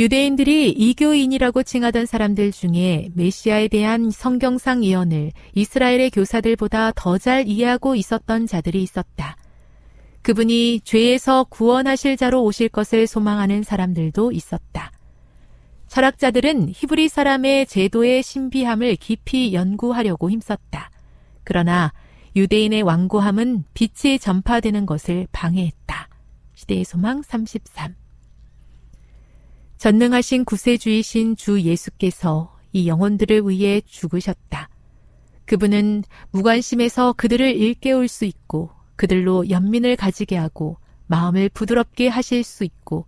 유대인들이 이교인이라고 칭하던 사람들 중에 메시아에 대한 성경상 예언을 이스라엘의 교사들보다 더 잘 이해하고 있었던 자들이 있었다. 그분이 죄에서 구원하실 자로 오실 것을 소망하는 사람들도 있었다. 철학자들은 히브리 사람의 제도의 신비함을 깊이 연구하려고 힘썼다. 그러나 유대인의 완고함은 빛이 전파되는 것을 방해했다. 시대의 소망 33. 전능하신 구세주이신 주 예수께서 이 영혼들을 위해 죽으셨다. 그분은 무관심에서 그들을 일깨울 수 있고 그들로 연민을 가지게 하고 마음을 부드럽게 하실 수 있고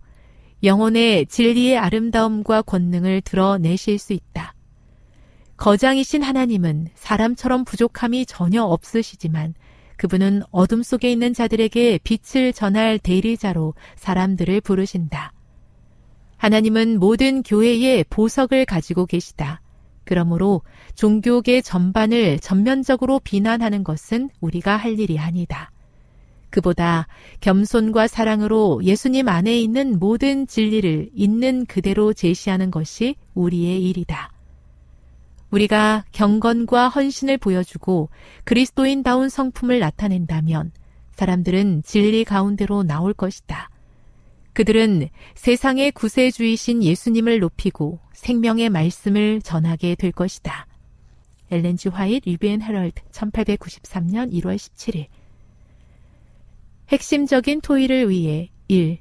영혼의 진리의 아름다움과 권능을 드러내실 수 있다. 거장이신 하나님은 사람처럼 부족함이 전혀 없으시지만 그분은 어둠 속에 있는 자들에게 빛을 전할 대리자로 사람들을 부르신다. 하나님은 모든 교회의 보석을 가지고 계시다. 그러므로 종교계 전반을 전면적으로 비난하는 것은 우리가 할 일이 아니다. 그보다 겸손과 사랑으로 예수님 안에 있는 모든 진리를 있는 그대로 제시하는 것이 우리의 일이다. 우리가 경건과 헌신을 보여주고 그리스도인다운 성품을 나타낸다면 사람들은 진리 가운데로 나올 것이다. 그들은 세상의 구세주이신 예수님을 높이고 생명의 말씀을 전하게 될 것이다. 엘렌지 화이트 리비엔 헤럴드 1893년 1월 17일 핵심적인 토의를 위해 1.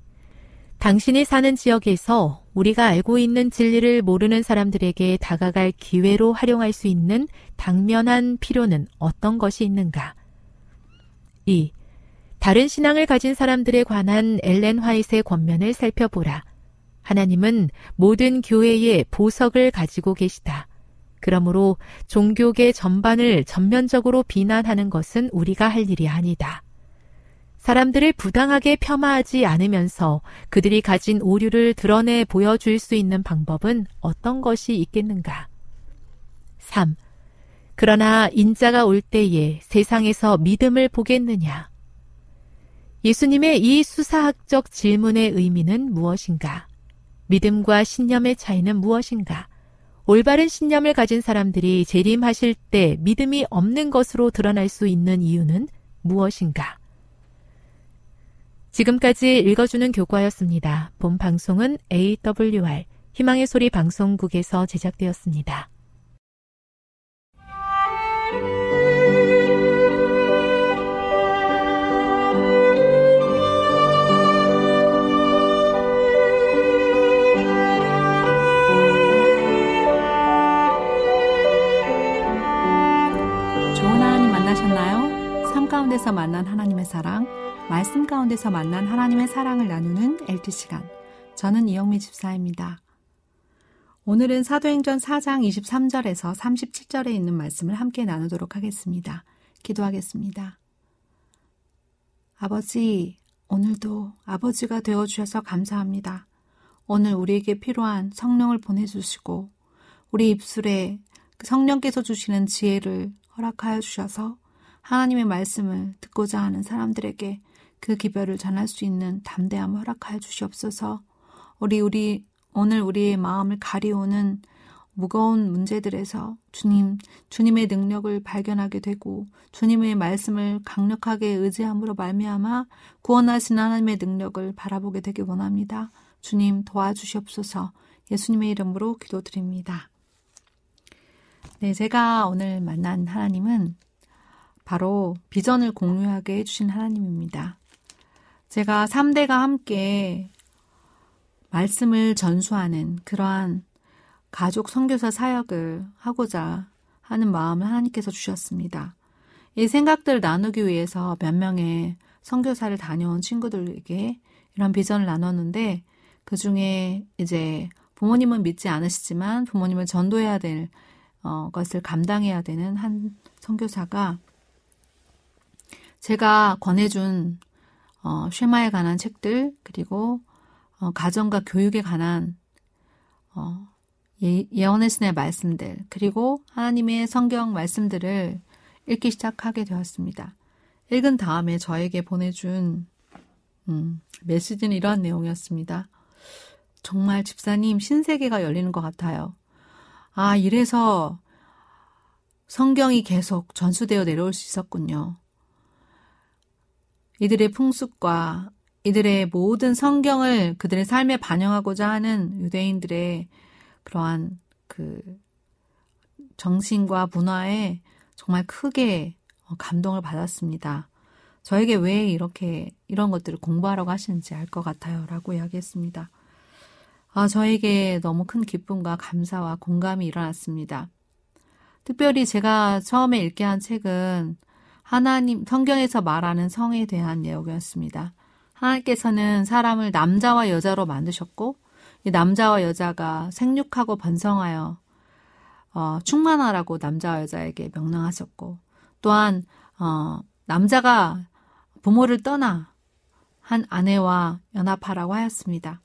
당신이 사는 지역에서 우리가 알고 있는 진리를 모르는 사람들에게 다가갈 기회로 활용할 수 있는 당면한 필요는 어떤 것이 있는가? 2. 다른 신앙을 가진 사람들에 관한 엘렌 화이트의 권면을 살펴보라. 하나님은 모든 교회에 보석을 가지고 계시다. 그러므로 종교계 전반을 전면적으로 비난하는 것은 우리가 할 일이 아니다. 사람들을 부당하게 폄하하지 않으면서 그들이 가진 오류를 드러내 보여줄 수 있는 방법은 어떤 것이 있겠는가? 3. 그러나 인자가 올 때에 세상에서 믿음을 보겠느냐? 예수님의 이 수사학적 질문의 의미는 무엇인가? 믿음과 신념의 차이는 무엇인가? 올바른 신념을 가진 사람들이 재림하실 때 믿음이 없는 것으로 드러날 수 있는 이유는 무엇인가? 지금까지 읽어주는 교과였습니다. 본 방송은 AWR 희망의 소리 방송국에서 제작되었습니다. 가운데서 만난 하나님의 사랑을 나누는 엘트 시간. 저는 이영미 집사입니다. 오늘은 사도행전 4장 23절에서 37절에 있는 말씀을 함께 나누도록 하겠습니다. 기도하겠습니다. 아버지, 오늘도 아버지가 되어 주셔서 감사합니다. 오늘 우리에게 필요한 성령을 보내 주시고, 우리 입술에 그 성령께서 주시는 지혜를 허락하여 주셔서 하나님의 말씀을 듣고자 하는 사람들에게 그 기별을 전할 수 있는 담대함을 허락하여 주시옵소서. 우리 우리 오늘 우리의 마음을 가리우는 무거운 문제들에서 주님, 주님의 능력을 발견하게 되고 주님의 말씀을 강력하게 의지함으로 말미암아 구원하신 하나님의 능력을 바라보게 되길 원합니다. 주님 도와주시옵소서. 예수님의 이름으로 기도드립니다. 네, 제가 오늘 만난 하나님은 바로 비전을 공유하게 해주신 하나님입니다. 제가 3대가 함께 말씀을 전수하는 그러한 가족 선교사 사역을 하고자 하는 마음을 하나님께서 주셨습니다. 이 생각들을 나누기 위해서 몇 명의 선교사를 다녀온 친구들에게 이런 비전을 나눴는데 그 중에 이제 부모님은 믿지 않으시지만 부모님을 전도해야 될 어, 것을 감당해야 되는 한 선교사가 제가 권해준 어, 쉐마에 관한 책들 그리고 어, 가정과 교육에 관한 어, 예, 예언의 신의 말씀들 그리고 하나님의 성경 말씀들을 읽기 시작하게 되었습니다. 읽은 다음에 저에게 보내준 음, 메시지는 이러한 내용이었습니다. 정말 집사님 신세계가 열리는 것 같아요. 아, 이래서 성경이 계속 전수되어 내려올 수 있었군요. 이들의 풍습과 이들의 모든 성경을 그들의 삶에 반영하고자 하는 유대인들의 그러한 그 정신과 문화에 정말 크게 감동을 받았습니다. 저에게 왜 이렇게 이런 것들을 공부하라고 하시는지 알 것 같아요. 라고 이야기했습니다. 아, 저에게 너무 큰 기쁨과 감사와 공감이 일어났습니다. 특별히 제가 처음에 읽게 한 책은 하나님 성경에서 말하는 성에 대한 내용이었습니다. 하나님께서는 사람을 남자와 여자로 만드셨고 이 남자와 여자가 생육하고 번성하여 어, 충만하라고 남자와 여자에게 명령하셨고 또한 어, 남자가 부모를 떠나 한 아내와 연합하라고 하였습니다.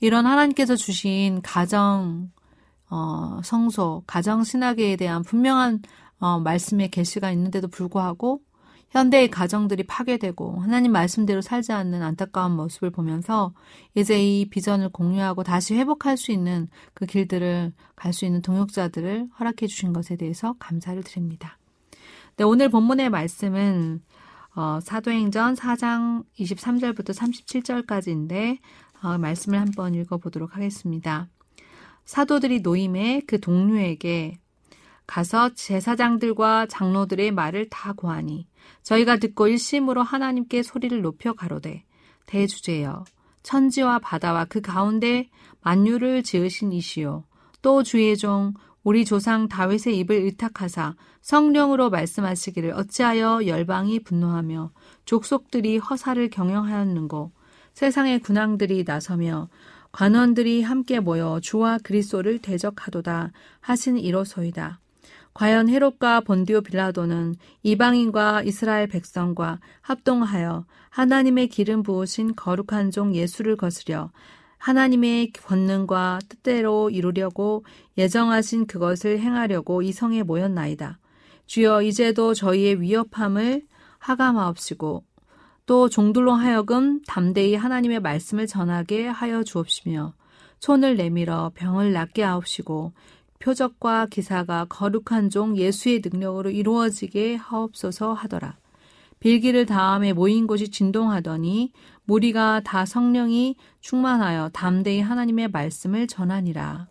이런 하나님께서 주신 가정 어, 성소, 가정 신학에 대한 분명한 어, 말씀의 계시가 있는데도 불구하고 현대의 가정들이 파괴되고 하나님 말씀대로 살지 않는 안타까운 모습을 보면서 이제 이 비전을 공유하고 다시 회복할 수 있는 그 길들을 갈 수 있는 동역자들을 허락해 주신 것에 대해서 감사를 드립니다. 네, 오늘 본문의 말씀은 어, 사도행전 4장 23절부터 37절까지인데 어, 말씀을 한번 읽어보도록 하겠습니다. 사도들이 노임에 그 동료에게 가서 제사장들과 장로들의 말을 다 고하니 저희가 듣고 일심으로 하나님께 소리를 높여 가로되 대주제여 천지와 바다와 그 가운데 만유를 지으신 이시요 또 주의 종 우리 조상 다윗의 입을 의탁하사 성령으로 말씀하시기를 어찌하여 열방이 분노하며 족속들이 허사를 경영하였는고 세상의 군왕들이 나서며 관원들이 함께 모여 주와 그리스도를 대적하도다 하신 이로소이다. 과연 헤롯과 본디오 빌라도는 이방인과 이스라엘 백성과 합동하여 하나님의 기름 부으신 거룩한 종 예수를 거스려 하나님의 권능과 뜻대로 이루려고 예정하신 그것을 행하려고 이 성에 모였나이다. 주여 이제도 저희의 위협함을 하감하옵시고 또 종들로 하여금 담대히 하나님의 말씀을 전하게 하여 주옵시며 손을 내밀어 병을 낫게 하옵시고 표적과 기사가 거룩한 종 예수의 능력으로 이루어지게 하옵소서 하더라. 빌기를 다음에 모인 곳이 진동하더니 무리가 다 성령이 충만하여 담대히 하나님의 말씀을 전하니라.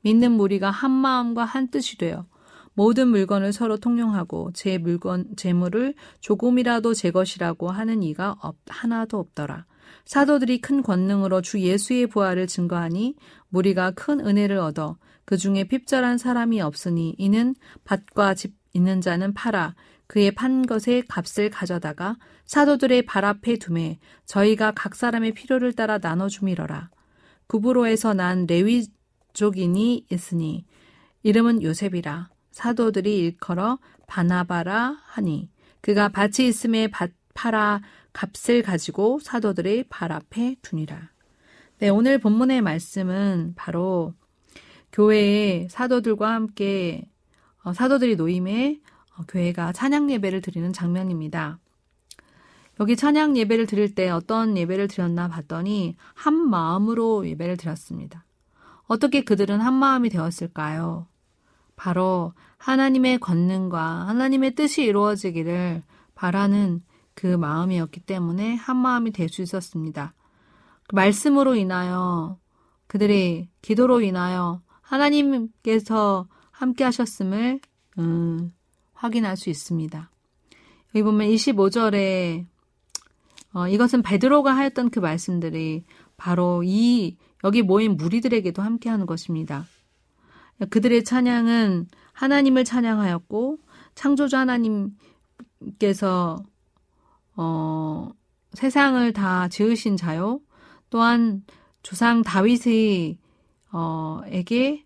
믿는 무리가 한 마음과 한 뜻이 되어 모든 물건을 서로 통용하고 제 물건 재물을 조금이라도 제 것이라고 하는 이가 없, 하나도 없더라. 사도들이 큰 권능으로 주 예수의 부활을 증거하니 무리가 큰 은혜를 얻어 그 중에 핍절한 사람이 없으니 이는 밭과 집 있는 자는 팔아 그의 판 것의 값을 가져다가 사도들의 발 앞에 두매 저희가 각 사람의 필요를 따라 나눠 주미러라. 구브로에서 난 레위족인이 있으니 이름은 요셉이라 사도들이 일컬어 바나바라 하니 그가 밭이 있음에 밭 팔아 값을 가지고 사도들의 발 앞에 두니라. 네, 오늘 본문의 말씀은 바로 교회의 사도들과 함께 어, 사도들이 노임에 어, 교회가 찬양 예배를 드리는 장면입니다. 여기 찬양 예배를 드릴 때 어떤 예배를 드렸나 봤더니 한 마음으로 예배를 드렸습니다. 어떻게 그들은 한 마음이 되었을까요? 바로 하나님의 권능과 하나님의 뜻이 이루어지기를 바라는 그 마음이었기 때문에 한 마음이 될 수 있었습니다. 그 말씀으로 인하여 그들의 기도로 인하여 하나님께서 함께 하셨음을 음, 확인할 수 있습니다. 여기 보면 25절에 어, 이것은 베드로가 하였던 그 말씀들이 바로 이 여기 모인 무리들에게도 함께 하는 것입니다. 그들의 찬양은 하나님을 찬양하였고 창조주 하나님께서 어, 세상을 다 지으신 자요. 또한 조상 다윗의 어, 에게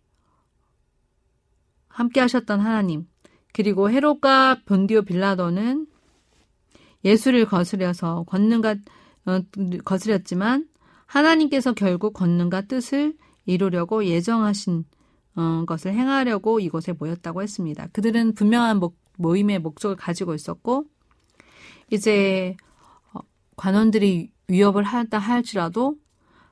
함께 하셨던 하나님. 그리고 헤롯과 본디오 빌라도는 예수를 거스려서 권능과 어, 거스렸지만 하나님께서 결국 권능과 뜻을 이루려고 예정하신 어, 것을 행하려고 이곳에 모였다고 했습니다. 그들은 분명한 목, 모임의 목적을 가지고 있었고 이제 어, 관원들이 위협을 하다 할지라도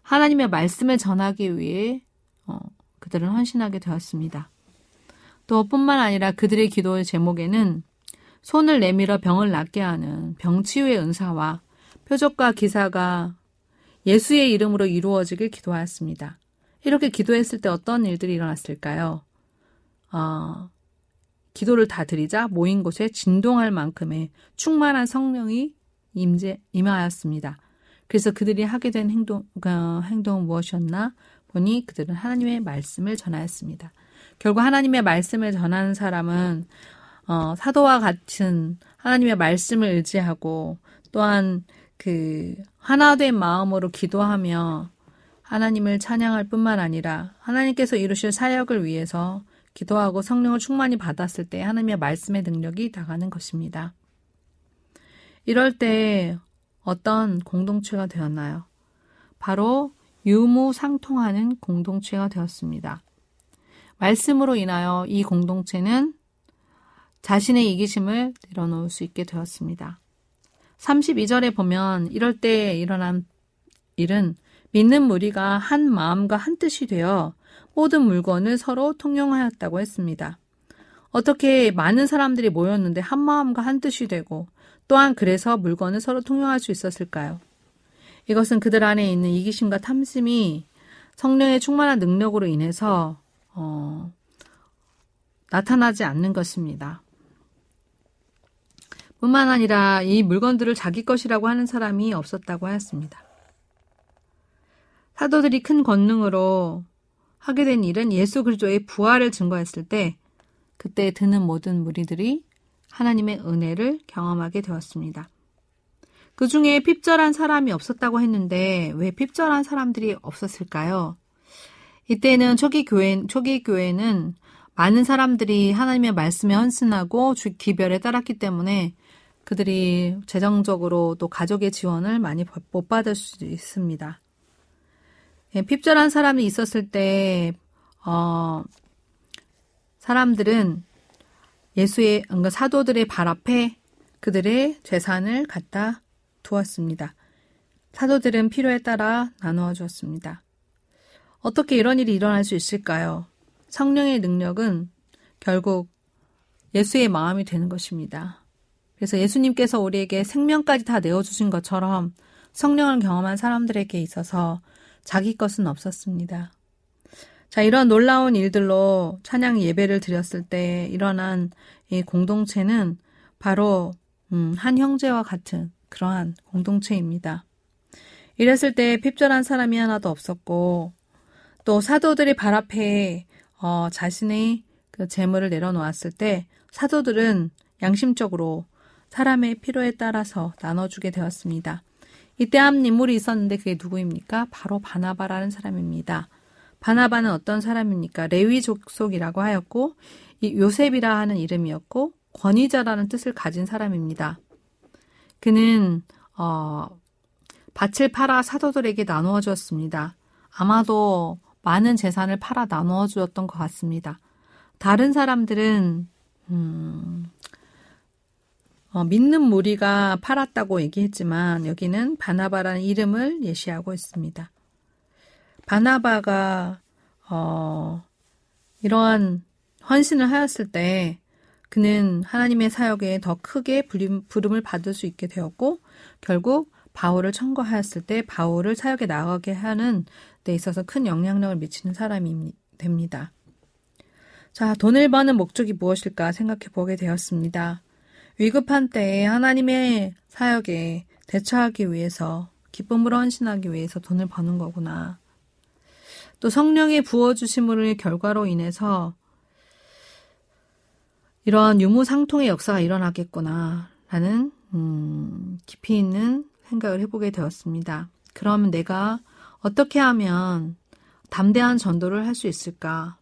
하나님의 말씀을 전하기 위해 어, 그들은 헌신하게 되었습니다. 또 뿐만 아니라 그들의 기도의 제목에는 손을 내밀어 병을 낫게 하는 병치유의 은사와 표적과 기사가 예수의 이름으로 이루어지길 기도하였습니다. 이렇게 기도했을 때 어떤 일들이 일어났을까요? 어, 기도를 다 드리자 모인 곳에 진동할 만큼의 충만한 성령이 임재, 임하였습니다. 그래서 그들이 하게 된 행동, 어, 행동은 무엇이었나 보니 그들은 하나님의 말씀을 전하였습니다. 결국 하나님의 말씀을 전하는 사람은 어, 사도와 같은 하나님의 말씀을 의지하고 또한 그 하나된 마음으로 기도하며 하나님을 찬양할 뿐만 아니라 하나님께서 이루실 사역을 위해서 기도하고 성령을 충만히 받았을 때 하나님의 말씀의 능력이 다가는 것입니다. 이럴 때 어떤 공동체가 되었나요? 바로 유무상통하는 공동체가 되었습니다. 말씀으로 인하여 이 공동체는 자신의 이기심을 내려놓을 수 있게 되었습니다. 32절에 보면 이럴 때 일어난 일은 믿는 무리가 한 마음과 한 뜻이 되어 모든 물건을 서로 통용하였다고 했습니다. 어떻게 많은 사람들이 모였는데 한 마음과 한 뜻이 되고 또한 그래서 물건을 서로 통용할 수 있었을까요? 이것은 그들 안에 있는 이기심과 탐심이 성령의 충만한 능력으로 인해서 어, 나타나지 않는 것입니다. 뿐만 아니라 이 물건들을 자기 것이라고 하는 사람이 없었다고 하였습니다. 사도들이 큰 권능으로 하게 된 일은 예수 그리스도의 부활을 증거했을 때 그때 드는 모든 무리들이 하나님의 은혜를 경험하게 되었습니다. 그 중에 핍절한 사람이 없었다고 했는데 왜 핍절한 사람들이 없었을까요? 이때는 초기 교회 초기 교회는 많은 사람들이 하나님의 말씀에 헌신하고 주 기별에 따랐기 때문에 그들이 재정적으로 또 가족의 지원을 많이 못 받을 수 있습니다. 예, 핍절한 사람이 있었을 때, 어, 사람들은 예수의, 그러니까 사도들의 발 앞에 그들의 재산을 갖다 두었습니다. 사도들은 필요에 따라 나누어 주었습니다. 어떻게 이런 일이 일어날 수 있을까요? 성령의 능력은 결국 예수의 마음이 되는 것입니다. 그래서 예수님께서 우리에게 생명까지 다 내어주신 것처럼 성령을 경험한 사람들에게 있어서 자기 것은 없었습니다. 자, 이런 놀라운 일들로 찬양 예배를 드렸을 때 일어난 이 공동체는 바로 음, 한 형제와 같은 그러한 공동체입니다. 이랬을 때 핍절한 사람이 하나도 없었고 또 사도들이 발 앞에 어, 자신의 그 재물을 내려놓았을 때 사도들은 양심적으로 사람의 필요에 따라서 나눠주게 되었습니다. 이때 한 인물이 있었는데 그게 누구입니까? 바로 바나바라는 사람입니다. 바나바는 어떤 사람입니까? 레위 족속이라고 하였고 이 요셉이라 하는 이름이었고 권위자라는 뜻을 가진 사람입니다. 그는 어, 밭을 팔아 사도들에게 나누어 주었습니다. 아마도 많은 재산을 팔아 나누어 주었던 것 같습니다. 다른 사람들은 음, 어, 믿는 무리가 팔았다고 얘기했지만 여기는 바나바라는 이름을 예시하고 있습니다. 바나바가 어, 이러한 헌신을 하였을 때 그는 하나님의 사역에 더 크게 부름을 받을 수 있게 되었고 결국 바울을 청거하였을 때 바울을 사역에 나가게 하는 데 있어서 큰 영향력을 미치는 사람이 됩니다. 자, 돈을 버는 목적이 무엇일까 생각해 보게 되었습니다. 위급한 때에 하나님의 사역에 대처하기 위해서 기쁨으로 헌신하기 위해서 돈을 버는 거구나. 또 성령의 부어주심을 결과로 인해서 이러한 유무상통의 역사가 일어나겠구나. 라는, 음, 깊이 있는 생각을 해보게 되었습니다. 그러면 내가 어떻게 하면 담대한 전도를 할 수 있을까?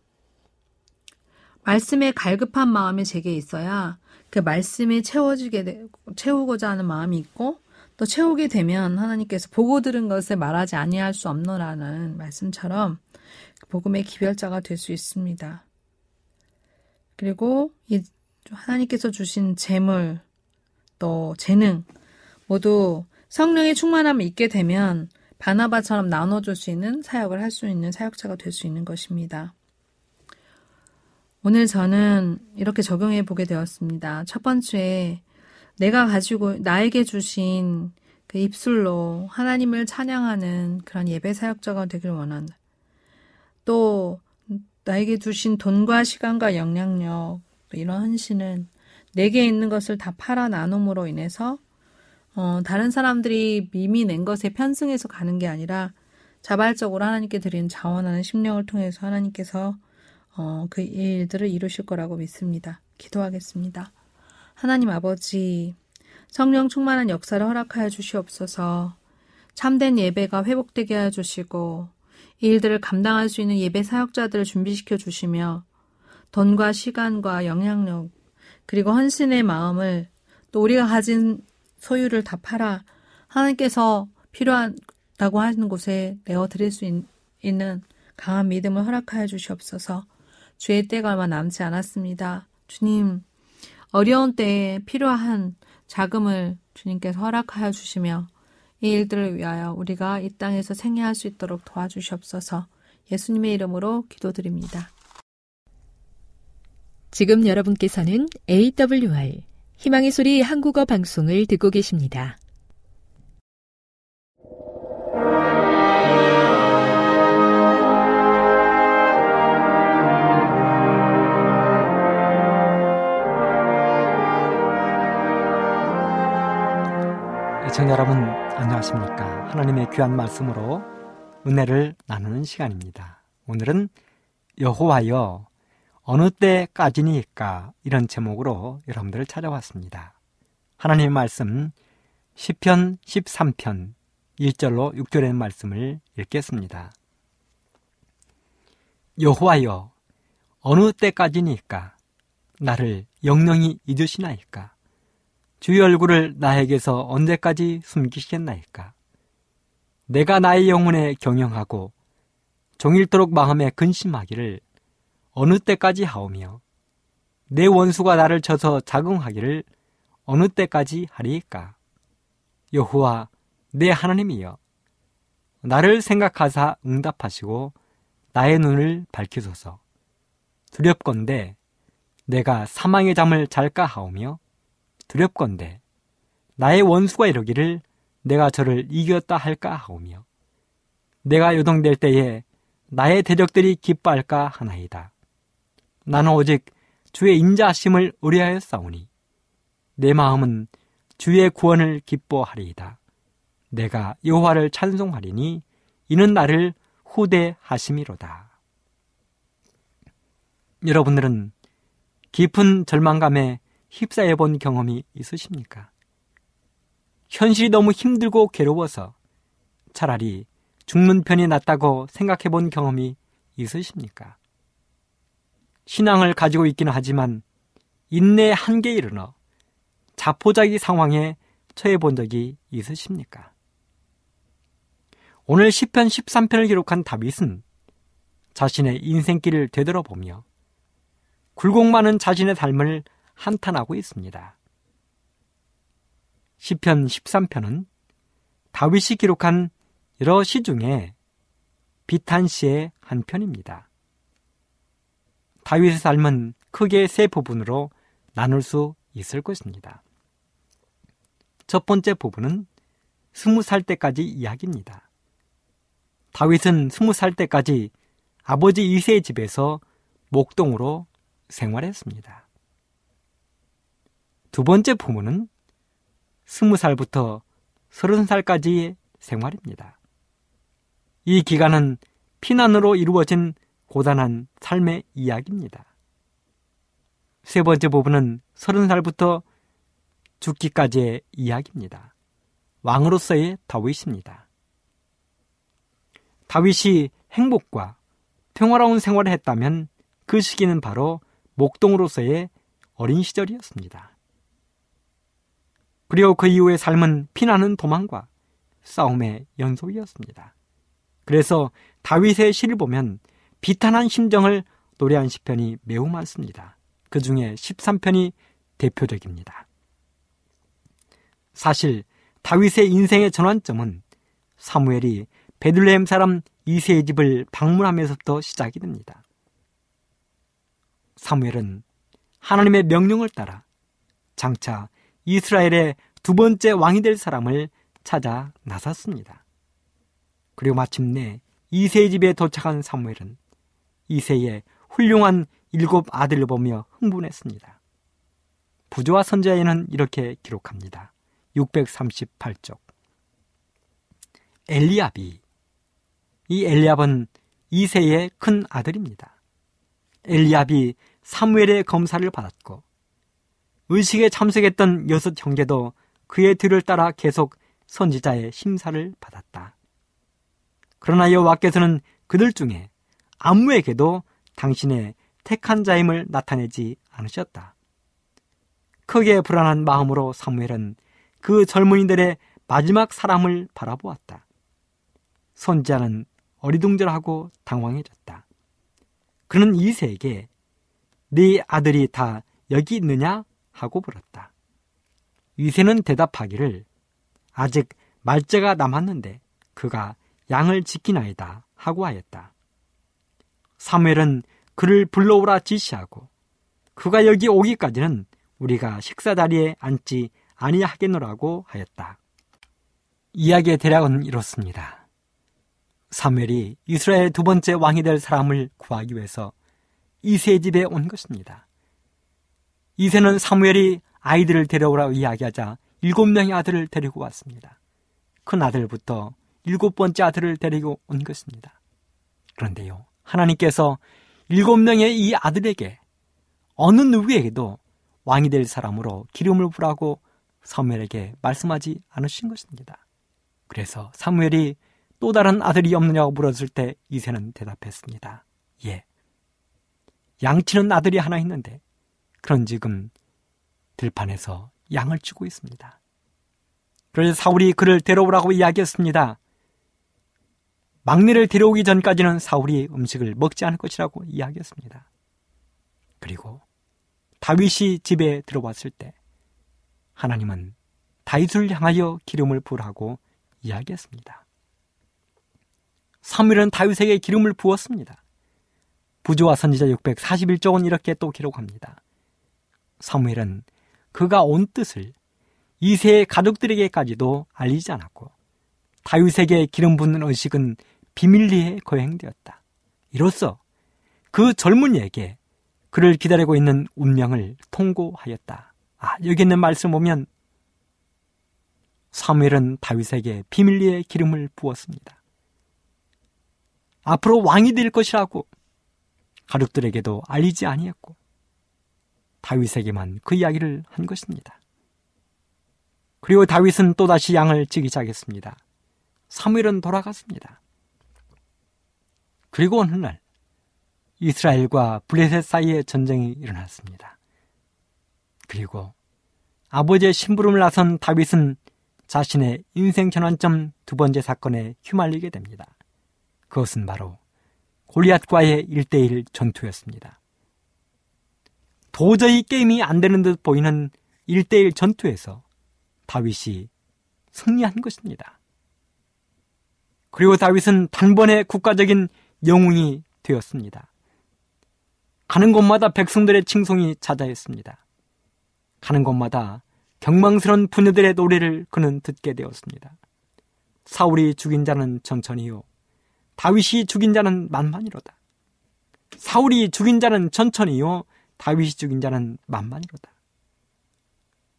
말씀에 갈급한 마음이 제게 있어야 그 말씀이 채워지게 되, 채우고자 하는 마음이 있고 또 채우게 되면 하나님께서 보고 들은 것을 말하지 아니할 수 없노라는 말씀처럼 복음의 기별자가 될 수 있습니다. 그리고 이 하나님께서 주신 재물 또 재능 모두 성령의 충만함을 있게 되면 바나바처럼 나눠줄 수 있는 사역을 할 수 있는 사역자가 될 수 있는 것입니다. 오늘 저는 이렇게 적용해 보게 되었습니다. 첫 번째, 내가 가지고 나에게 주신 그 입술로 하나님을 찬양하는 그런 예배 사역자가 되길 원한다. 또 나에게 주신 돈과 시간과 영향력 이런 헌신은 내게 있는 것을 다 팔아 나눔으로 인해서 어, 다른 사람들이 미미 낸 것에 편승해서 가는 게 아니라 자발적으로 하나님께 드린 자원하는 심령을 통해서 하나님께서 어, 그 일들을 이루실 거라고 믿습니다. 기도하겠습니다. 하나님 아버지, 성령 충만한 역사를 허락하여 주시옵소서 참된 예배가 회복되게 해 주시고 이 일들을 감당할 수 있는 예배 사역자들을 준비시켜 주시며 돈과 시간과 영향력 그리고 헌신의 마음을 또 우리가 가진 소유를 다 팔아 하나님께서 필요하다고 하는 곳에 내어 드릴 수 있, 는 강한 믿음을 허락하여 주시옵소서. 주의 때가 얼마 남지 않았습니다. 주님, 어려운 때에 필요한 자금을 주님께서 허락하여 주시며 이 일들을 위하여 우리가 이 땅에서 생애할 수 있도록 도와주시옵소서 예수님의 이름으로 기도드립니다. 지금 여러분께서는 AWR 희망의 소리 한국어 방송을 듣고 계십니다. 애청자 여러분 안녕하십니까. 하나님의 귀한 말씀으로 은혜를 나누는 시간입니다. 오늘은 여호와여 어느 때까지니까 이런 제목으로 여러분들을 찾아왔습니다. 하나님의 말씀 10편 13편 1절로 6절의 말씀을 읽겠습니다. 여호와여 어느 때까지니까 나를 영영히 잊으시나이까 주의 얼굴을 나에게서 언제까지 숨기시겠나이까? 내가 나의 영혼에 경영하고 종일토록 마음에 근심하기를 어느 때까지 하오며 내 원수가 나를 쳐서 자긍하기를 어느 때까지 하리이까? 여호와 내 하나님이여 나를 생각하사 응답하시고 나의 눈을 밝히소서 두렵건대 내가 사망의 잠을 잘까 하오며 두렵건대 나의 원수가 이러기를 내가 저를 이겼다 할까 하오며 내가 요동될 때에 나의 대적들이 기뻐할까 하나이다. 나는 오직 주의 인자하심을 의뢰하여 싸우니 내 마음은 주의 구원을 기뻐하리이다. 내가 여호와를 찬송하리니 이는 나를 후대하심이로다. 여러분들은 깊은 절망감에 휩싸여 본 경험이 있으십니까? 현실이 너무 힘들고 괴로워서 차라리 죽는 편이 낫다고 생각해 본 경험이 있으십니까? 신앙을 가지고 있기는 하지만 인내의 한계에 이르러 자포자기 상황에 처해 본 적이 있으십니까? 오늘 10편 13편을 기록한 다윗은 자신의 인생길을 되돌아보며 굴곡 많은 자신의 삶을 한탄하고 있습니다. 10편 13편은 다윗이 기록한 여러 시 중에 비탄 시의 한 편입니다. 다윗의 삶은 크게 세 부분으로 나눌 수 있을 것입니다. 첫 번째 부분은 스무 살 때까지 이야기입니다. 다윗은 스무 살 때까지 아버지 이세의 집에서 목동으로 생활했습니다. 두 번째 부분은 스무 살부터 서른 살까지의 생활입니다. 이 기간은 피난으로 이루어진 고단한 삶의 이야기입니다. 세 번째 부분은 서른 살부터 죽기까지의 이야기입니다. 왕으로서의 다윗입니다. 다윗이 행복과 평화로운 생활을 했다면 그 시기는 바로 목동으로서의 어린 시절이었습니다. 그리고 그 이후의 삶은 피나는 도망과 싸움의 연속이었습니다. 그래서 다윗의 시를 보면 비탄한 심정을 노래한 시편이 매우 많습니다. 그 중에 13편이 대표적입니다. 사실 다윗의 인생의 전환점은 사무엘이 베들레헴 사람 이세의 집을 방문하면서부터 시작이 됩니다. 사무엘은 하나님의 명령을 따라 장차 이스라엘의 두 번째 왕이 될 사람을 찾아 나섰습니다. 그리고 마침내 이세의 집에 도착한 사무엘은 이세의 훌륭한 일곱 아들을 보며 흥분했습니다. 부조와 선자에는 이렇게 기록합니다. 638쪽. 엘리압이 이 엘리압은 이세의 큰 아들입니다. 엘리압이 사무엘의 검사를 받았고 의식에 참석했던 여섯 형제도 그의 뒤를 따라 계속 선지자의 심사를 받았다. 그러나 여호와께서는 그들 중에 아무에게도 당신의 택한 자임을 나타내지 않으셨다. 크게 불안한 마음으로 사무엘은 그 젊은이들의 마지막 사람을 바라보았다. 선지자는 어리둥절하고 당황해졌다. 그는 이세에게 네 아들이 다 여기 있느냐 하고 물었다. 이세는 대답하기를 아직 말째가 남았는데 그가 양을 지키나이다 하고 하였다. 사무엘은 그를 불러오라 지시하고 그가 여기 오기까지는 우리가 식사 자리에 앉지 아니하겠노라고 하였다. 이야기의 대략은 이렇습니다. 사무엘이 이스라엘 두 번째 왕이 될 사람을 구하기 위해서 이세 집에 온 것입니다. 이세는 사무엘이 아이들을 데려오라 이야기하자 일곱 명의 아들을 데리고 왔습니다. 큰 아들부터 일곱 번째 아들을 데리고 온 것입니다. 그런데요, 하나님께서 일곱 명의 이 아들에게 어느 누구에게도 왕이 될 사람으로 기름을 부라고 사무엘에게 말씀하지 않으신 것입니다. 그래서 사무엘이 또 다른 아들이 없느냐고 물었을 때 이세는 대답했습니다. 예. 양치는 아들이 하나 있는데 그런 지금 들판에서 양을 치고 있습니다. 그래서 사울이 그를 데려오라고 이야기했습니다. 막내를 데려오기 전까지는 사울이 음식을 먹지 않을 것이라고 이야기했습니다. 그리고 다윗이 집에 들어왔을 때 하나님은 다윗을 향하여 기름을 부으라고 이야기했습니다. 사무엘은 다윗에게 기름을 부었습니다. 부조와 선지자 641쪽은 이렇게 또 기록합니다. 사무엘은 그가 온 뜻을 이세의 가족들에게까지도 알리지 않았고 다윗에게 기름 붓는 의식은 비밀리에 거행되었다. 이로써 그 젊은이에게 그를 기다리고 있는 운명을 통고하였다. 아, 여기 있는 말씀 보면 사무엘은 다윗에게 비밀리에 기름을 부었습니다. 앞으로 왕이 될 것이라고 가족들에게도 알리지 아니했고 다윗에게만 그 이야기를 한 것입니다. 그리고 다윗은 또다시 양을 찌기 시작했습니다. 사무엘은 돌아갔습니다. 그리고 어느 날 이스라엘과 블레셋 사이에 전쟁이 일어났습니다. 그리고 아버지의 심부름을 나선 다윗은 자신의 인생 전환점 두 번째 사건에 휘말리게 됩니다. 그것은 바로 골리앗과의 1대1 전투였습니다. 도저히 게임이 안 되는 듯 보이는 1대1 전투에서 다윗이 승리한 것입니다. 그리고 다윗은 단번에 국가적인 영웅이 되었습니다. 가는 곳마다 백성들의 칭송이 찾아했습니다. 가는 곳마다 경망스러운 부녀들의 노래를 그는 듣게 되었습니다. 사울이 죽인 자는 천천히요. 다윗이 죽인 자는 만만이로다. 사울이 죽인 자는 천천히요. 다윗이 죽인 자는 만만이로다.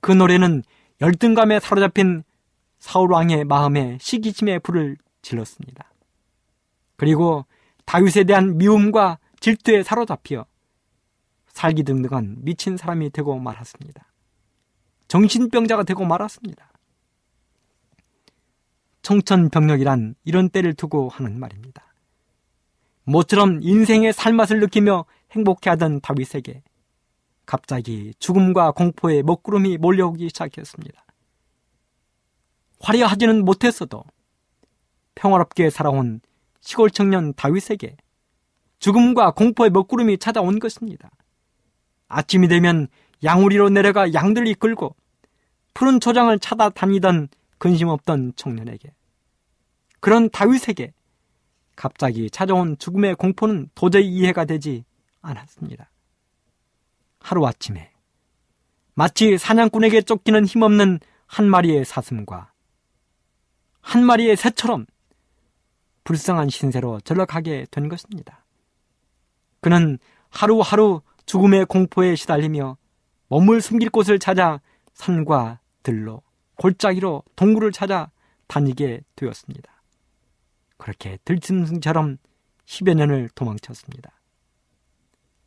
그 노래는 열등감에 사로잡힌 사울 왕의 마음에 시기심의 불을 질렀습니다. 그리고 다윗에 대한 미움과 질투에 사로잡혀 살기 등등한 미친 사람이 되고 말았습니다. 정신병자가 되고 말았습니다. 청천벽력이란 이런 때를 두고 하는 말입니다. 모처럼 인생의 살맛을 느끼며 행복해하던 다윗에게 갑자기 죽음과 공포의 먹구름이 몰려오기 시작했습니다. 화려하지는 못했어도 평화롭게 살아온 시골 청년 다윗에게 죽음과 공포의 먹구름이 찾아온 것입니다. 아침이 되면 양우리로 내려가 양들 이끌고 푸른 초장을 찾아다니던 근심 없던 청년에게 그런 다윗에게 갑자기 찾아온 죽음의 공포는 도저히 이해가 되지 않았습니다. 하루아침에 마치 사냥꾼에게 쫓기는 힘없는 한 마리의 사슴과 한 마리의 새처럼 불쌍한 신세로 전락하게 된 것입니다. 그는 하루하루 죽음의 공포에 시달리며 몸을 숨길 곳을 찾아 산과 들로 골짜기로 동굴을 찾아 다니게 되었습니다. 그렇게 들짐승처럼 10여 년을 도망쳤습니다.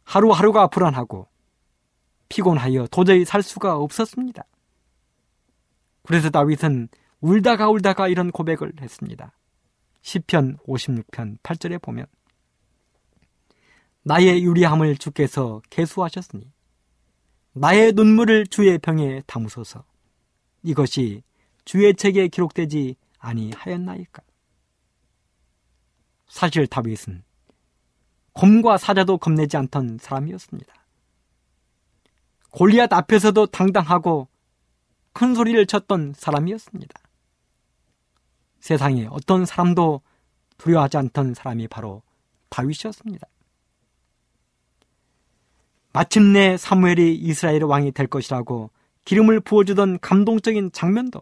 하루하루가 불안하고 피곤하여 도저히 살 수가 없었습니다. 그래서 다윗은 울다가 울다가 이런 고백을 했습니다. 10편 56편 8절에 보면 나의 유리함을 주께서 개수하셨으니 나의 눈물을 주의 병에 담으소서 이것이 주의 책에 기록되지 아니하였나이까 사실 다윗은 검과 사자도 겁내지 않던 사람이었습니다. 골리앗 앞에서도 당당하고 큰 소리를 쳤던 사람이었습니다. 세상에 어떤 사람도 두려워하지 않던 사람이 바로 다윗이었습니다. 마침내 사무엘이 이스라엘의 왕이 될 것이라고 기름을 부어주던 감동적인 장면도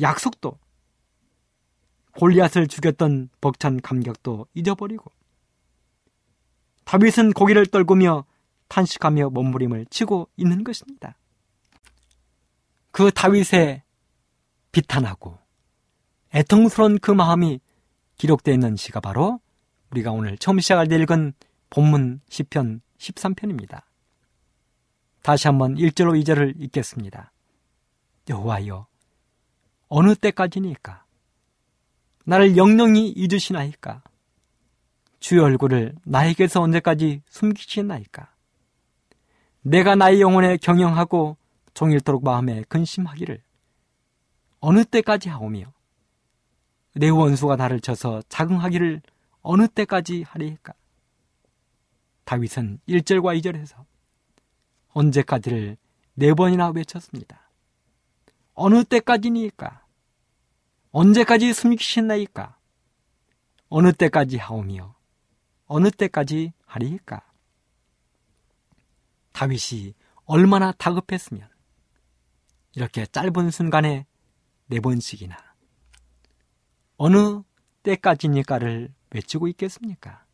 약속도 골리앗을 죽였던 벅찬 감격도 잊어버리고 다윗은 고개를 떨구며 탄식하며 몸부림을 치고 있는 것입니다. 그 다윗의 비탄하고 애통스러운 그 마음이 기록되어 있는 시가 바로 우리가 오늘 처음 시작할 때 읽은 본문 10편 13편입니다. 다시 한번 1절로 2절을 읽겠습니다. 여호와여 어느 때까지니까 나를 영영히 잊으시나이까 주의 얼굴을 나에게서 언제까지 숨기시나이까 내가 나의 영혼에 경영하고 종일토록 마음에 근심하기를 어느 때까지 하오며 내 원수가 나를 쳐서 자긍하기를 어느 때까지 하리까? 다윗은 1절과 2절에서 언제까지를 네 번이나 외쳤습니다. 어느 때까지니까? 언제까지 숨기시나이까? 어느 때까지 하오며 어느 때까지 하리이까? 다윗이 얼마나 다급했으면 이렇게 짧은 순간에 네 번씩이나 어느 때까지니까를 외치고 있겠습니까?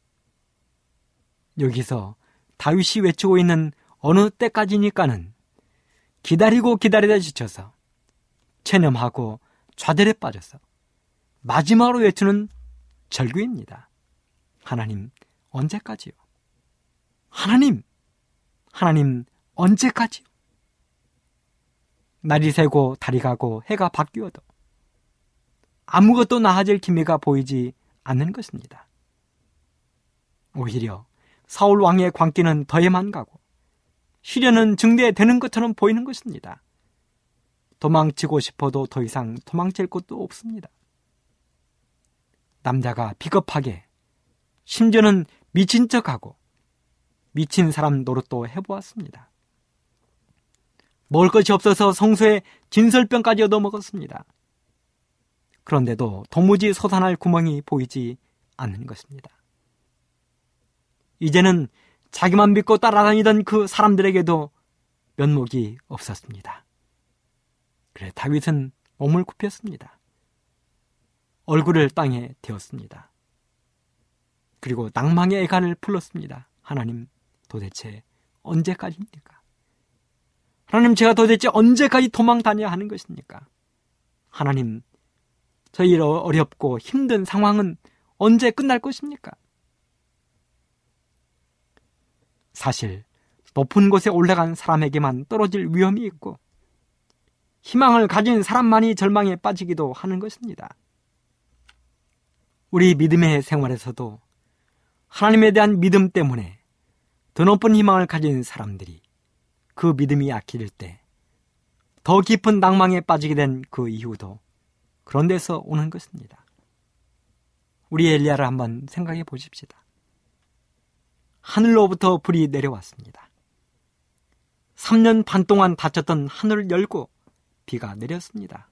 여기서 다윗이 외치고 있는 어느 때까지니까는 기다리고 기다리다 지쳐서 체념하고 좌절에 빠져서 마지막으로 외치는 절규입니다. 하나님, 언제까지요? 하나님, 하나님, 언제까지요? 날이 새고 달이 가고 해가 바뀌어도 아무것도 나아질 기미가 보이지 않는 것입니다. 오히려 사울 왕의 광기는 더해만 가고 시련은 증대되는 것처럼 보이는 것입니다. 도망치고 싶어도 더 이상 도망칠 곳도 없습니다. 남자가 비겁하게 심지어는 미친 척하고 미친 사람 노릇도 해보았습니다. 먹을 것이 없어서 성소에 진설병까지 얻어먹었습니다. 그런데도 도무지 솟아날 구멍이 보이지 않는 것입니다. 이제는 자기만 믿고 따라다니던 그 사람들에게도 면목이 없었습니다. 그래 다윗은 몸을 굽혔습니다. 얼굴을 땅에 대었습니다. 그리고 낭망의 애간을 풀었습니다. 하나님 도대체 언제까지입니까? 하나님 제가 도대체 언제까지 도망 다녀야 하는 것입니까? 하나님 저희 어렵고 힘든 상황은 언제 끝날 것입니까? 사실 높은 곳에 올라간 사람에게만 떨어질 위험이 있고 희망을 가진 사람만이 절망에 빠지기도 하는 것입니다. 우리 믿음의 생활에서도 하나님에 대한 믿음 때문에 더 높은 희망을 가진 사람들이 그 믿음이 약해질 때 더 깊은 낭망에 빠지게 된 그 이유도 그런 데서 오는 것입니다. 우리 엘리야를 한번 생각해 보십시다. 하늘로부터 불이 내려왔습니다. 3년 반 동안 닫혔던 하늘을 열고 비가 내렸습니다.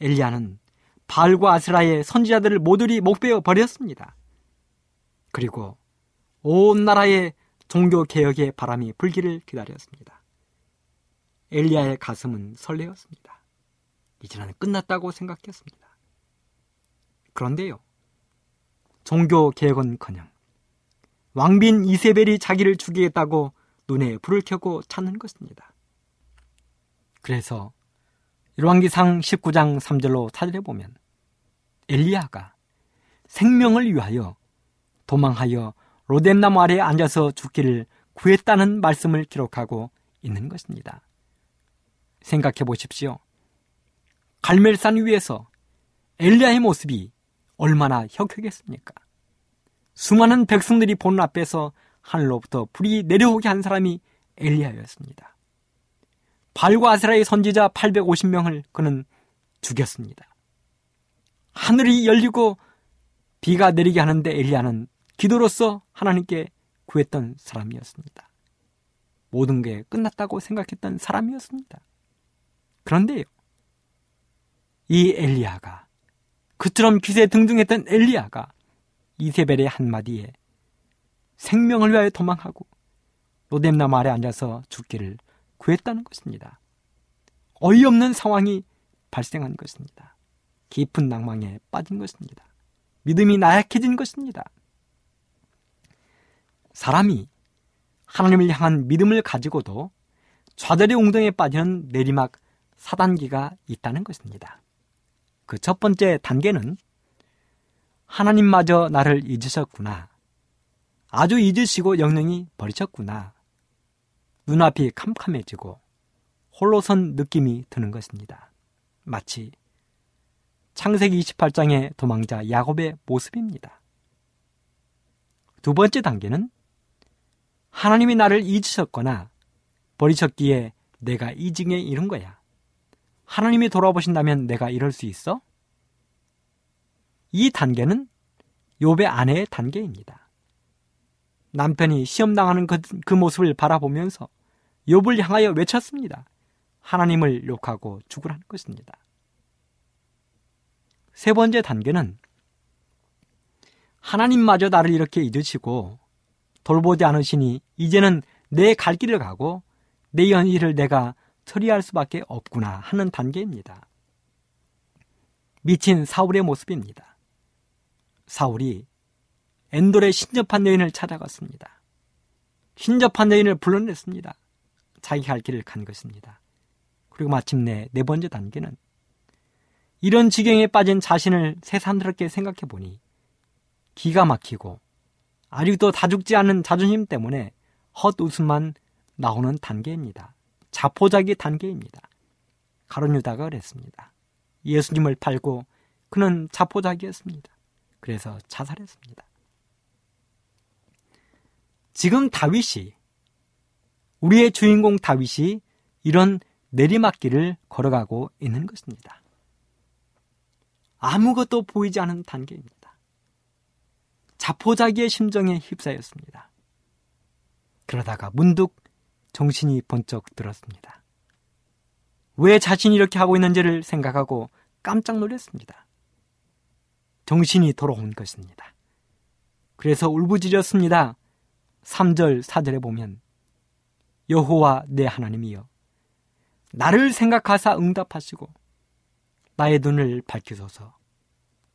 엘리야는 바알과 아스라의 선지자들을 모두리 목베어 버렸습니다. 그리고 온 나라에 종교 개혁의 바람이 불기를 기다렸습니다. 엘리야의 가슴은 설레었습니다. 이제는 끝났다고 생각했습니다. 그런데요, 종교 개혁은커녕 왕빈 이세벨이 자기를 죽이겠다고 눈에 불을 켜고 찾는 것입니다. 그래서 일왕기상 19장 3절로 찾아보면 엘리야가 생명을 위하여 도망하여 로뎀나무 아래에 앉아서 죽기를 구했다는 말씀을 기록하고 있는 것입니다. 생각해 보십시오. 갈멜산 위에서 엘리야의 모습이 얼마나 혁혁했습니까? 수많은 백성들이 보는 앞에서 하늘로부터 불이 내려오게 한 사람이 엘리야였습니다. 발과 아스라의 선지자 850명을 그는 죽였습니다. 하늘이 열리고 비가 내리게 하는데 엘리야는 기도로서 하나님께 구했던 사람이었습니다. 모든 게 끝났다고 생각했던 사람이었습니다. 그런데요, 이 엘리야가 그처럼 기세 등등했던 엘리야가 이세벨의 한마디에 생명을 위하여 도망하고 로뎀나무 아래 앉아서 죽기를 구했다는 것입니다. 어이없는 상황이 발생한 것입니다. 깊은 낭망에 빠진 것입니다. 믿음이 나약해진 것입니다. 사람이 하나님을 향한 믿음을 가지고도 좌절의 웅덩이에 빠지는 내리막 사단기가 있다는 것입니다. 그 첫 번째 단계는 하나님마저 나를 잊으셨구나. 아주 잊으시고 영영이 버리셨구나. 눈앞이 캄캄해지고 홀로 선 느낌이 드는 것입니다. 마치 창세기 28장의 도망자 야곱의 모습입니다. 두 번째 단계는 하나님이 나를 잊으셨거나 버리셨기에 내가 이 징에 이른 거야. 하나님이 돌아보신다면 내가 이럴 수 있어? 이 단계는 욥의 아내의 단계입니다. 남편이 시험당하는 그, 그 모습을 바라보면서 욥을 향하여 외쳤습니다. 하나님을 욕하고 죽으라는 것입니다. 세 번째 단계는 하나님마저 나를 이렇게 잊으시고 돌보지 않으시니 이제는 내 갈 길을 가고 내 현실을 내가 처리할 수밖에 없구나 하는 단계입니다. 미친 사울의 모습입니다. 사울이 엔돌의 신접한 여인을 찾아갔습니다. 신접한 여인을 불러냈습니다. 자기 갈 길을 간 것입니다. 그리고 마침내 네 번째 단계는 이런 지경에 빠진 자신을 새삼스럽게 생각해 보니 기가 막히고 아직도 다 죽지 않은 자존심 때문에 헛웃음만 나오는 단계입니다. 자포자기 단계입니다. 가론유다가 그랬습니다. 예수님을 팔고 그는 자포자기였습니다. 그래서 자살했습니다. 지금 다윗이 우리의 주인공 다윗이 이런 내리막길을 걸어가고 있는 것입니다. 아무것도 보이지 않은 단계입니다. 자포자기의 심정에 휩싸였습니다. 그러다가 문득 정신이 번쩍 들었습니다. 왜 자신이 이렇게 하고 있는지를 생각하고 깜짝 놀랐습니다. 정신이 돌아온 것입니다. 그래서 울부짖었습니다. 3절, 4절에 보면 여호와 내 하나님이여 나를 생각하사 응답하시고 나의 눈을 밝히소서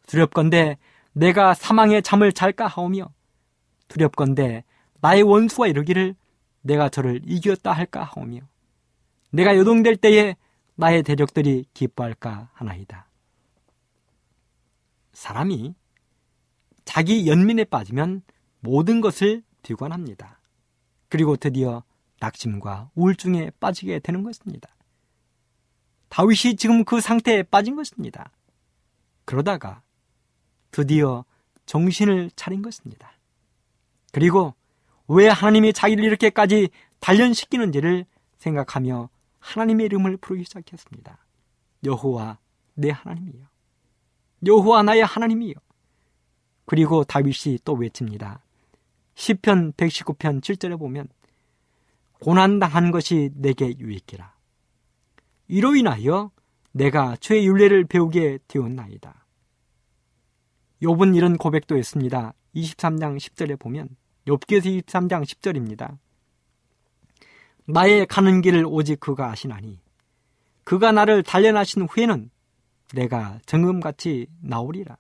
두렵건대 내가 사망의 잠을 잘까 하오며 두렵건대 나의 원수가 이르기를 내가 저를 이겼다 할까 하오며 내가 요동될 때에 나의 대적들이 기뻐할까 하나이다. 사람이 자기 연민에 빠지면 모든 것을 비관합니다. 그리고 드디어 낙심과 우울증에 빠지게 되는 것입니다. 다윗이 지금 그 상태에 빠진 것입니다. 그러다가 드디어 정신을 차린 것입니다. 그리고 왜 하나님이 자기를 이렇게까지 단련시키는지를 생각하며 하나님의 이름을 부르기 시작했습니다. 여호와 내 하나님이요. 여호와 나의 하나님이요. 그리고 다윗이 또 외칩니다. 시편 119편 7절에 보면 고난 당한 것이 내게 유익기라. 이로 인하여 내가 죄의 윤례를 배우게 되었나이다. 욥은 이런 고백도 했습니다. 23장 10절에 보면 욥기에서 23장 10절입니다. 나의 가는 길을 오직 그가 아시나니 그가 나를 단련하신 후에는 내가 정금같이 나오리라.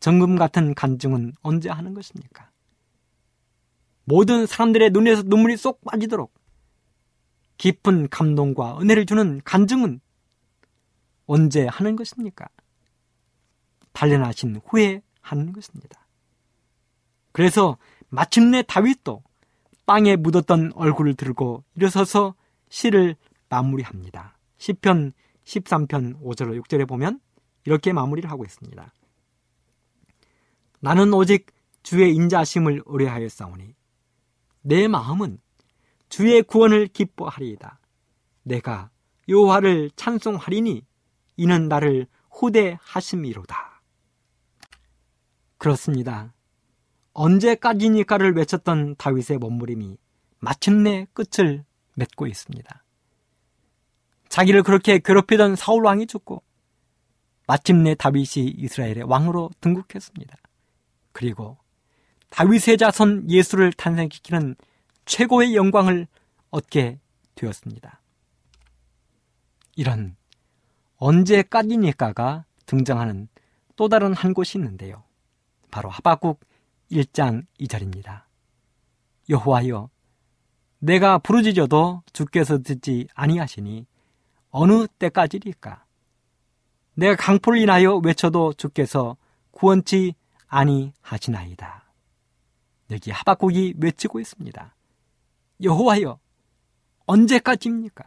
정금 같은 간증은 언제 하는 것입니까? 모든 사람들의 눈에서 눈물이 쏙 빠지도록 깊은 감동과 은혜를 주는 간증은 언제 하는 것입니까? 단련하신 후에 하는 것입니다. 그래서 마침내 다윗도 땅에 묻었던 얼굴을 들고 일어서서 시를 마무리합니다. 시편 13편 5절 6절에 보면 이렇게 마무리를 하고 있습니다. 나는 오직 주의 인자심을 의뢰하였사오니 내 마음은 주의 구원을 기뻐하리이다. 내가 여호와를 찬송하리니 이는 나를 후대하심이로다. 그렇습니다. 언제까지니까를 외쳤던 다윗의 몸부림이 마침내 끝을 맺고 있습니다. 자기를 그렇게 괴롭히던 사울 왕이 죽고 마침내 다윗이 이스라엘의 왕으로 등극했습니다. 그리고 다윗의 자손 예수를 탄생시키는 최고의 영광을 얻게 되었습니다. 이런 언제까지니까가 등장하는 또 다른 한 곳이 있는데요. 바로 하박국 1장 2절입니다. 여호와여 내가 부르짖어도 주께서 듣지 아니하시니 어느 때까지일까? 내가 강포를 인하여 외쳐도 주께서 구원치 아니하시나이다. 여기 하박국이 외치고 있습니다. 여호와여 언제까지입니까?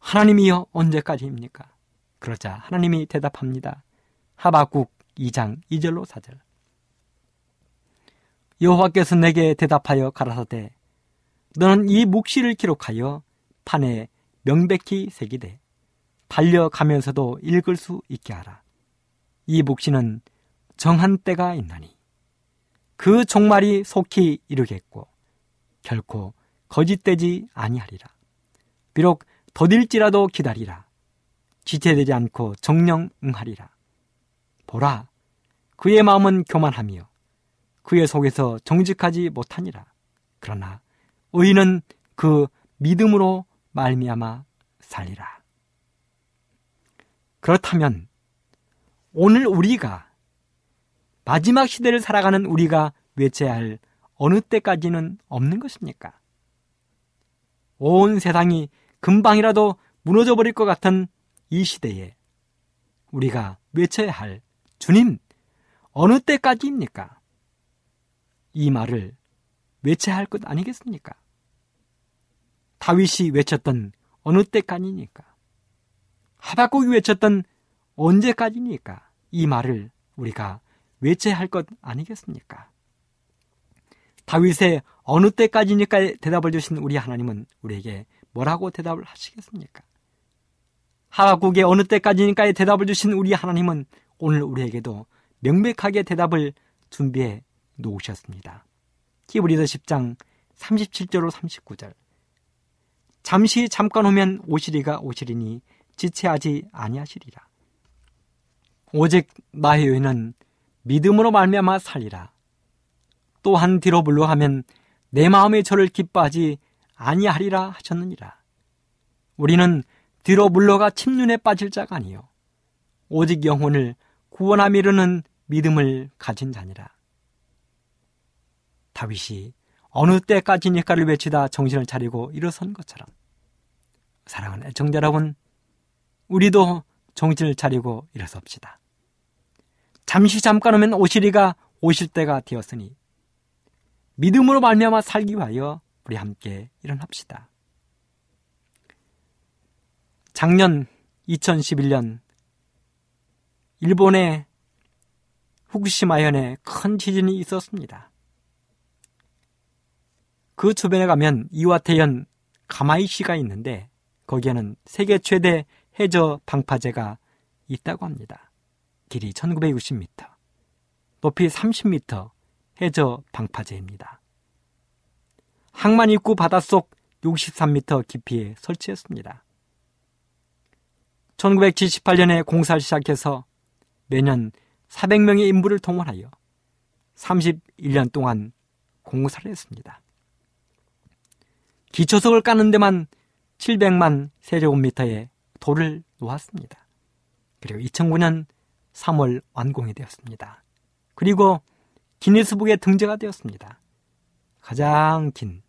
하나님이여 언제까지입니까? 그러자 하나님이 대답합니다. 하박국 2장 2절로 4절. 여호와께서 내게 대답하여 가라사대 너는 이 묵시를 기록하여 판에 명백히 새기되 달려가면서도 읽을 수 있게 하라. 이 묵시는 정한 때가 있나니 그 종말이 속히 이르겠고 결코 거짓되지 아니하리라. 비록 더딜지라도 기다리라. 지체되지 않고 정령 응하리라. 보라, 그의 마음은 교만하며 그의 속에서 정직하지 못하니라. 그러나 의인은 그 믿음으로 말미암아 살리라. 그렇다면 오늘 우리가 마지막 시대를 살아가는 우리가 외쳐야 할 어느 때까지는 없는 것입니까? 온 세상이 금방이라도 무너져 버릴 것 같은 이 시대에 우리가 외쳐야 할 주님, 어느 때까지입니까? 이 말을 외쳐야 할 것 아니겠습니까? 다윗이 외쳤던 어느 때까지니까? 하박국이 외쳤던 언제까지니까? 이 말을 우리가 외쳐야 할 것 아니겠습니까? 다윗의 어느 때까지니까 대답을 주신 우리 하나님은 우리에게 뭐라고 대답을 하시겠습니까? 하박국의 어느 때까지니까의 대답을 주신 우리 하나님은 오늘 우리에게도 명백하게 대답을 준비해 놓으셨습니다. 히브리서 10장 37절로 39절 잠시 잠깐 오면 오시리가 오시리니 지체하지 아니하시리라. 오직 나의 의는 믿음으로 말미암아 살리라. 또한 뒤로 물러가면 내 마음의 저를 기뻐하지 아니하리라 하셨느니라. 우리는 뒤로 물러가 침륜에 빠질 자가 아니요 오직 영혼을 구원함 이르는 믿음을 가진 자니라. 다윗이 어느 때까지니까를 외치다 정신을 차리고 일어선 것처럼 사랑하는 애청자 여러분 우리도 정신을 차리고 일어섭시다. 잠시 잠깐 오면 오시리가 오실 때가 되었으니 믿음으로 말미암아 살기 위하여 우리 함께 일어납시다. 작년 2011년 일본의 후쿠시마현에 큰 지진이 있었습니다. 그 주변에 가면 이와테현 가마이시가 있는데 거기에는 세계 최대 해저 방파제가 있다고 합니다. 길이 1960m, 높이 30m, 해저 방파제입니다. 항만 입구 바닷속 63m 깊이에 설치했습니다. 1978년에 공사를 시작해서 매년 400명의 인부를 동원하여 31년 동안 공사를 했습니다. 기초석을 까는 데만 700만 세제곱미터의 돌을 놓았습니다. 그리고 2009년 3월 완공이 되었습니다. 그리고 기니스북에 등재가 되었습니다. 가장 긴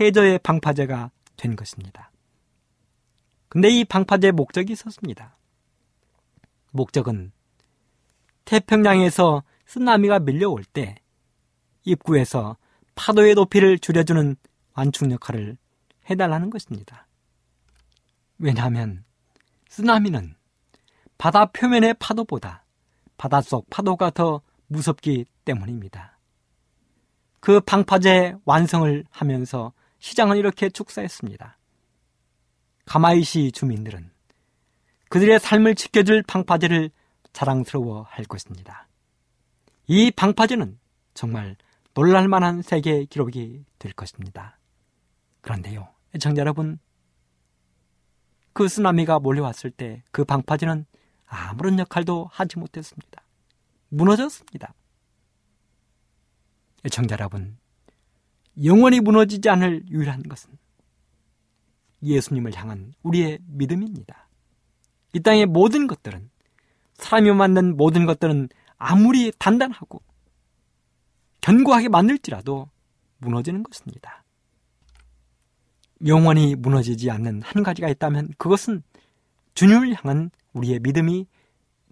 해저의 방파제가 된 것입니다. 근데 이 방파제의 목적이 있었습니다. 목적은 태평양에서 쓰나미가 밀려올 때 입구에서 파도의 높이를 줄여주는 완충 역할을 해달라는 것입니다. 왜냐하면 쓰나미는 바다 표면의 파도보다 바닷속 파도가 더 무섭기 때문입니다. 그 방파제 완성을 하면서 시장은 이렇게 축사했습니다. 가마이시 주민들은 그들의 삶을 지켜줄 방파제를 자랑스러워 할 것입니다. 이 방파제는 정말 놀랄만한 세계 기록이 될 것입니다. 그런데요, 애청자 여러분, 그 쓰나미가 몰려왔을 때 그 방파제는 아무런 역할도 하지 못했습니다. 무너졌습니다. 애청자 여러분, 영원히 무너지지 않을 유일한 것은 예수님을 향한 우리의 믿음입니다. 이 땅의 모든 것들은 사람이 만든 모든 것들은 아무리 단단하고 견고하게 만들지라도 무너지는 것입니다. 영원히 무너지지 않는 한 가지가 있다면 그것은 주님을 향한 우리의 믿음이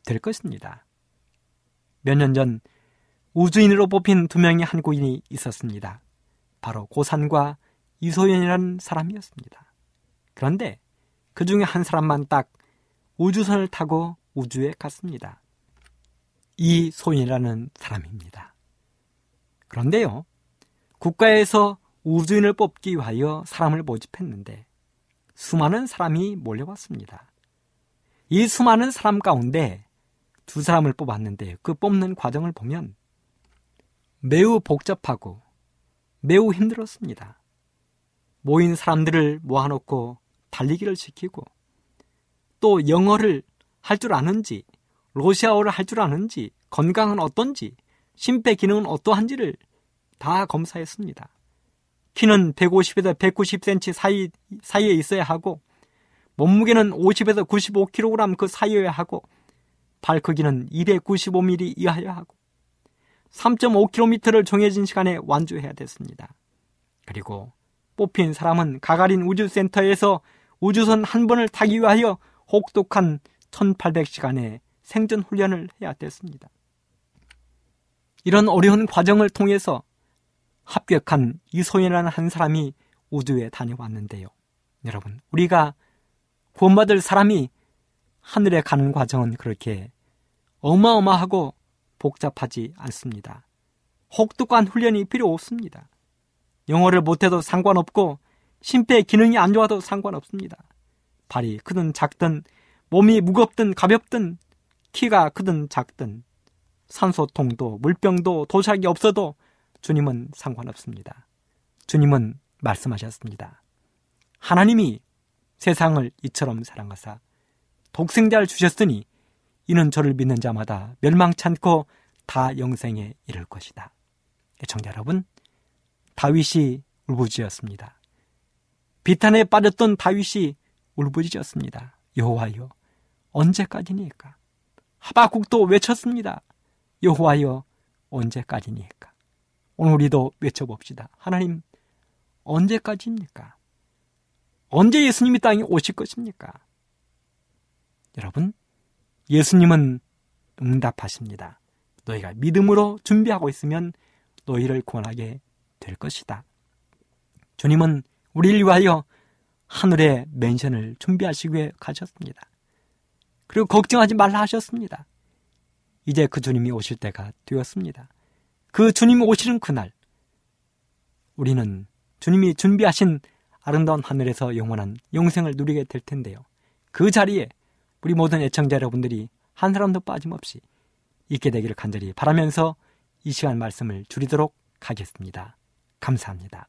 될 것입니다. 몇 년 전 우주인으로 뽑힌 두 명의 한국인이 있었습니다. 바로 고산과 이소연이라는 사람이었습니다. 그런데 그 중에 한 사람만 딱 우주선을 타고 우주에 갔습니다. 이소연이라는 사람입니다. 그런데요, 국가에서 우주인을 뽑기 위하여 사람을 모집했는데 수많은 사람이 몰려왔습니다. 이 수많은 사람 가운데 두 사람을 뽑았는데 그 뽑는 과정을 보면 매우 복잡하고 매우 힘들었습니다. 모인 사람들을 모아놓고 달리기를 시키고 또 영어를 할 줄 아는지 러시아어를 할 줄 아는지 건강은 어떤지, 심폐 기능은 어떠한지를 다 검사했습니다. 키는 150에서 190cm 사이, 사이에 있어야 하고, 몸무게는 50에서 95kg 그 사이여야 하고, 발 크기는 295mm 이하여야 하고, 3.5km를 정해진 시간에 완주해야 됐습니다. 그리고 뽑힌 사람은 가가린 우주센터에서 우주선 한 번을 타기 위하여 혹독한 1800시간의 생존 훈련을 해야 됐습니다. 이런 어려운 과정을 통해서 합격한 이소연이라는 한 사람이 우주에 다녀왔는데요. 여러분, 우리가 구원받을 사람이 하늘에 가는 과정은 그렇게 어마어마하고 복잡하지 않습니다. 혹독한 훈련이 필요 없습니다. 영어를 못해도 상관없고 심폐 기능이 안 좋아도 상관없습니다. 발이 크든 작든 몸이 무겁든 가볍든 키가 크든 작든 산소통도 물병도 도착이 없어도 주님은 상관없습니다. 주님은 말씀하셨습니다. 하나님이 세상을 이처럼 사랑하사 독생자를 주셨으니 이는 저를 믿는 자마다 멸망치 않고 다 영생에 이를 것이다. 청자 여러분, 다윗이 울부짖었습니다. 비탄에 빠졌던 다윗이 울부짖었습니다. 여호와여, 언제까지니까? 하바국도 외쳤습니다. 여호와여, 언제까지니까? 오늘 우리도 외쳐봅시다. 하나님, 언제까지입니까? 언제 예수님이 땅에 오실 것입니까? 여러분, 예수님은 응답하십니다. 너희가 믿음으로 준비하고 있으면 너희를 구원하게 될 것이다. 주님은 우리를 위하여 하늘의 맨션을 준비하시기 위해 가셨습니다. 그리고 걱정하지 말라 하셨습니다. 이제 그 주님이 오실 때가 되었습니다. 그 주님이 오시는 그날, 우리는 주님이 준비하신 아름다운 하늘에서 영원한 영생을 누리게 될 텐데요. 그 자리에 우리 모든 애청자 여러분들이 한 사람도 빠짐없이 있게 되기를 간절히 바라면서 이 시간 말씀을 줄이도록 하겠습니다. 감사합니다.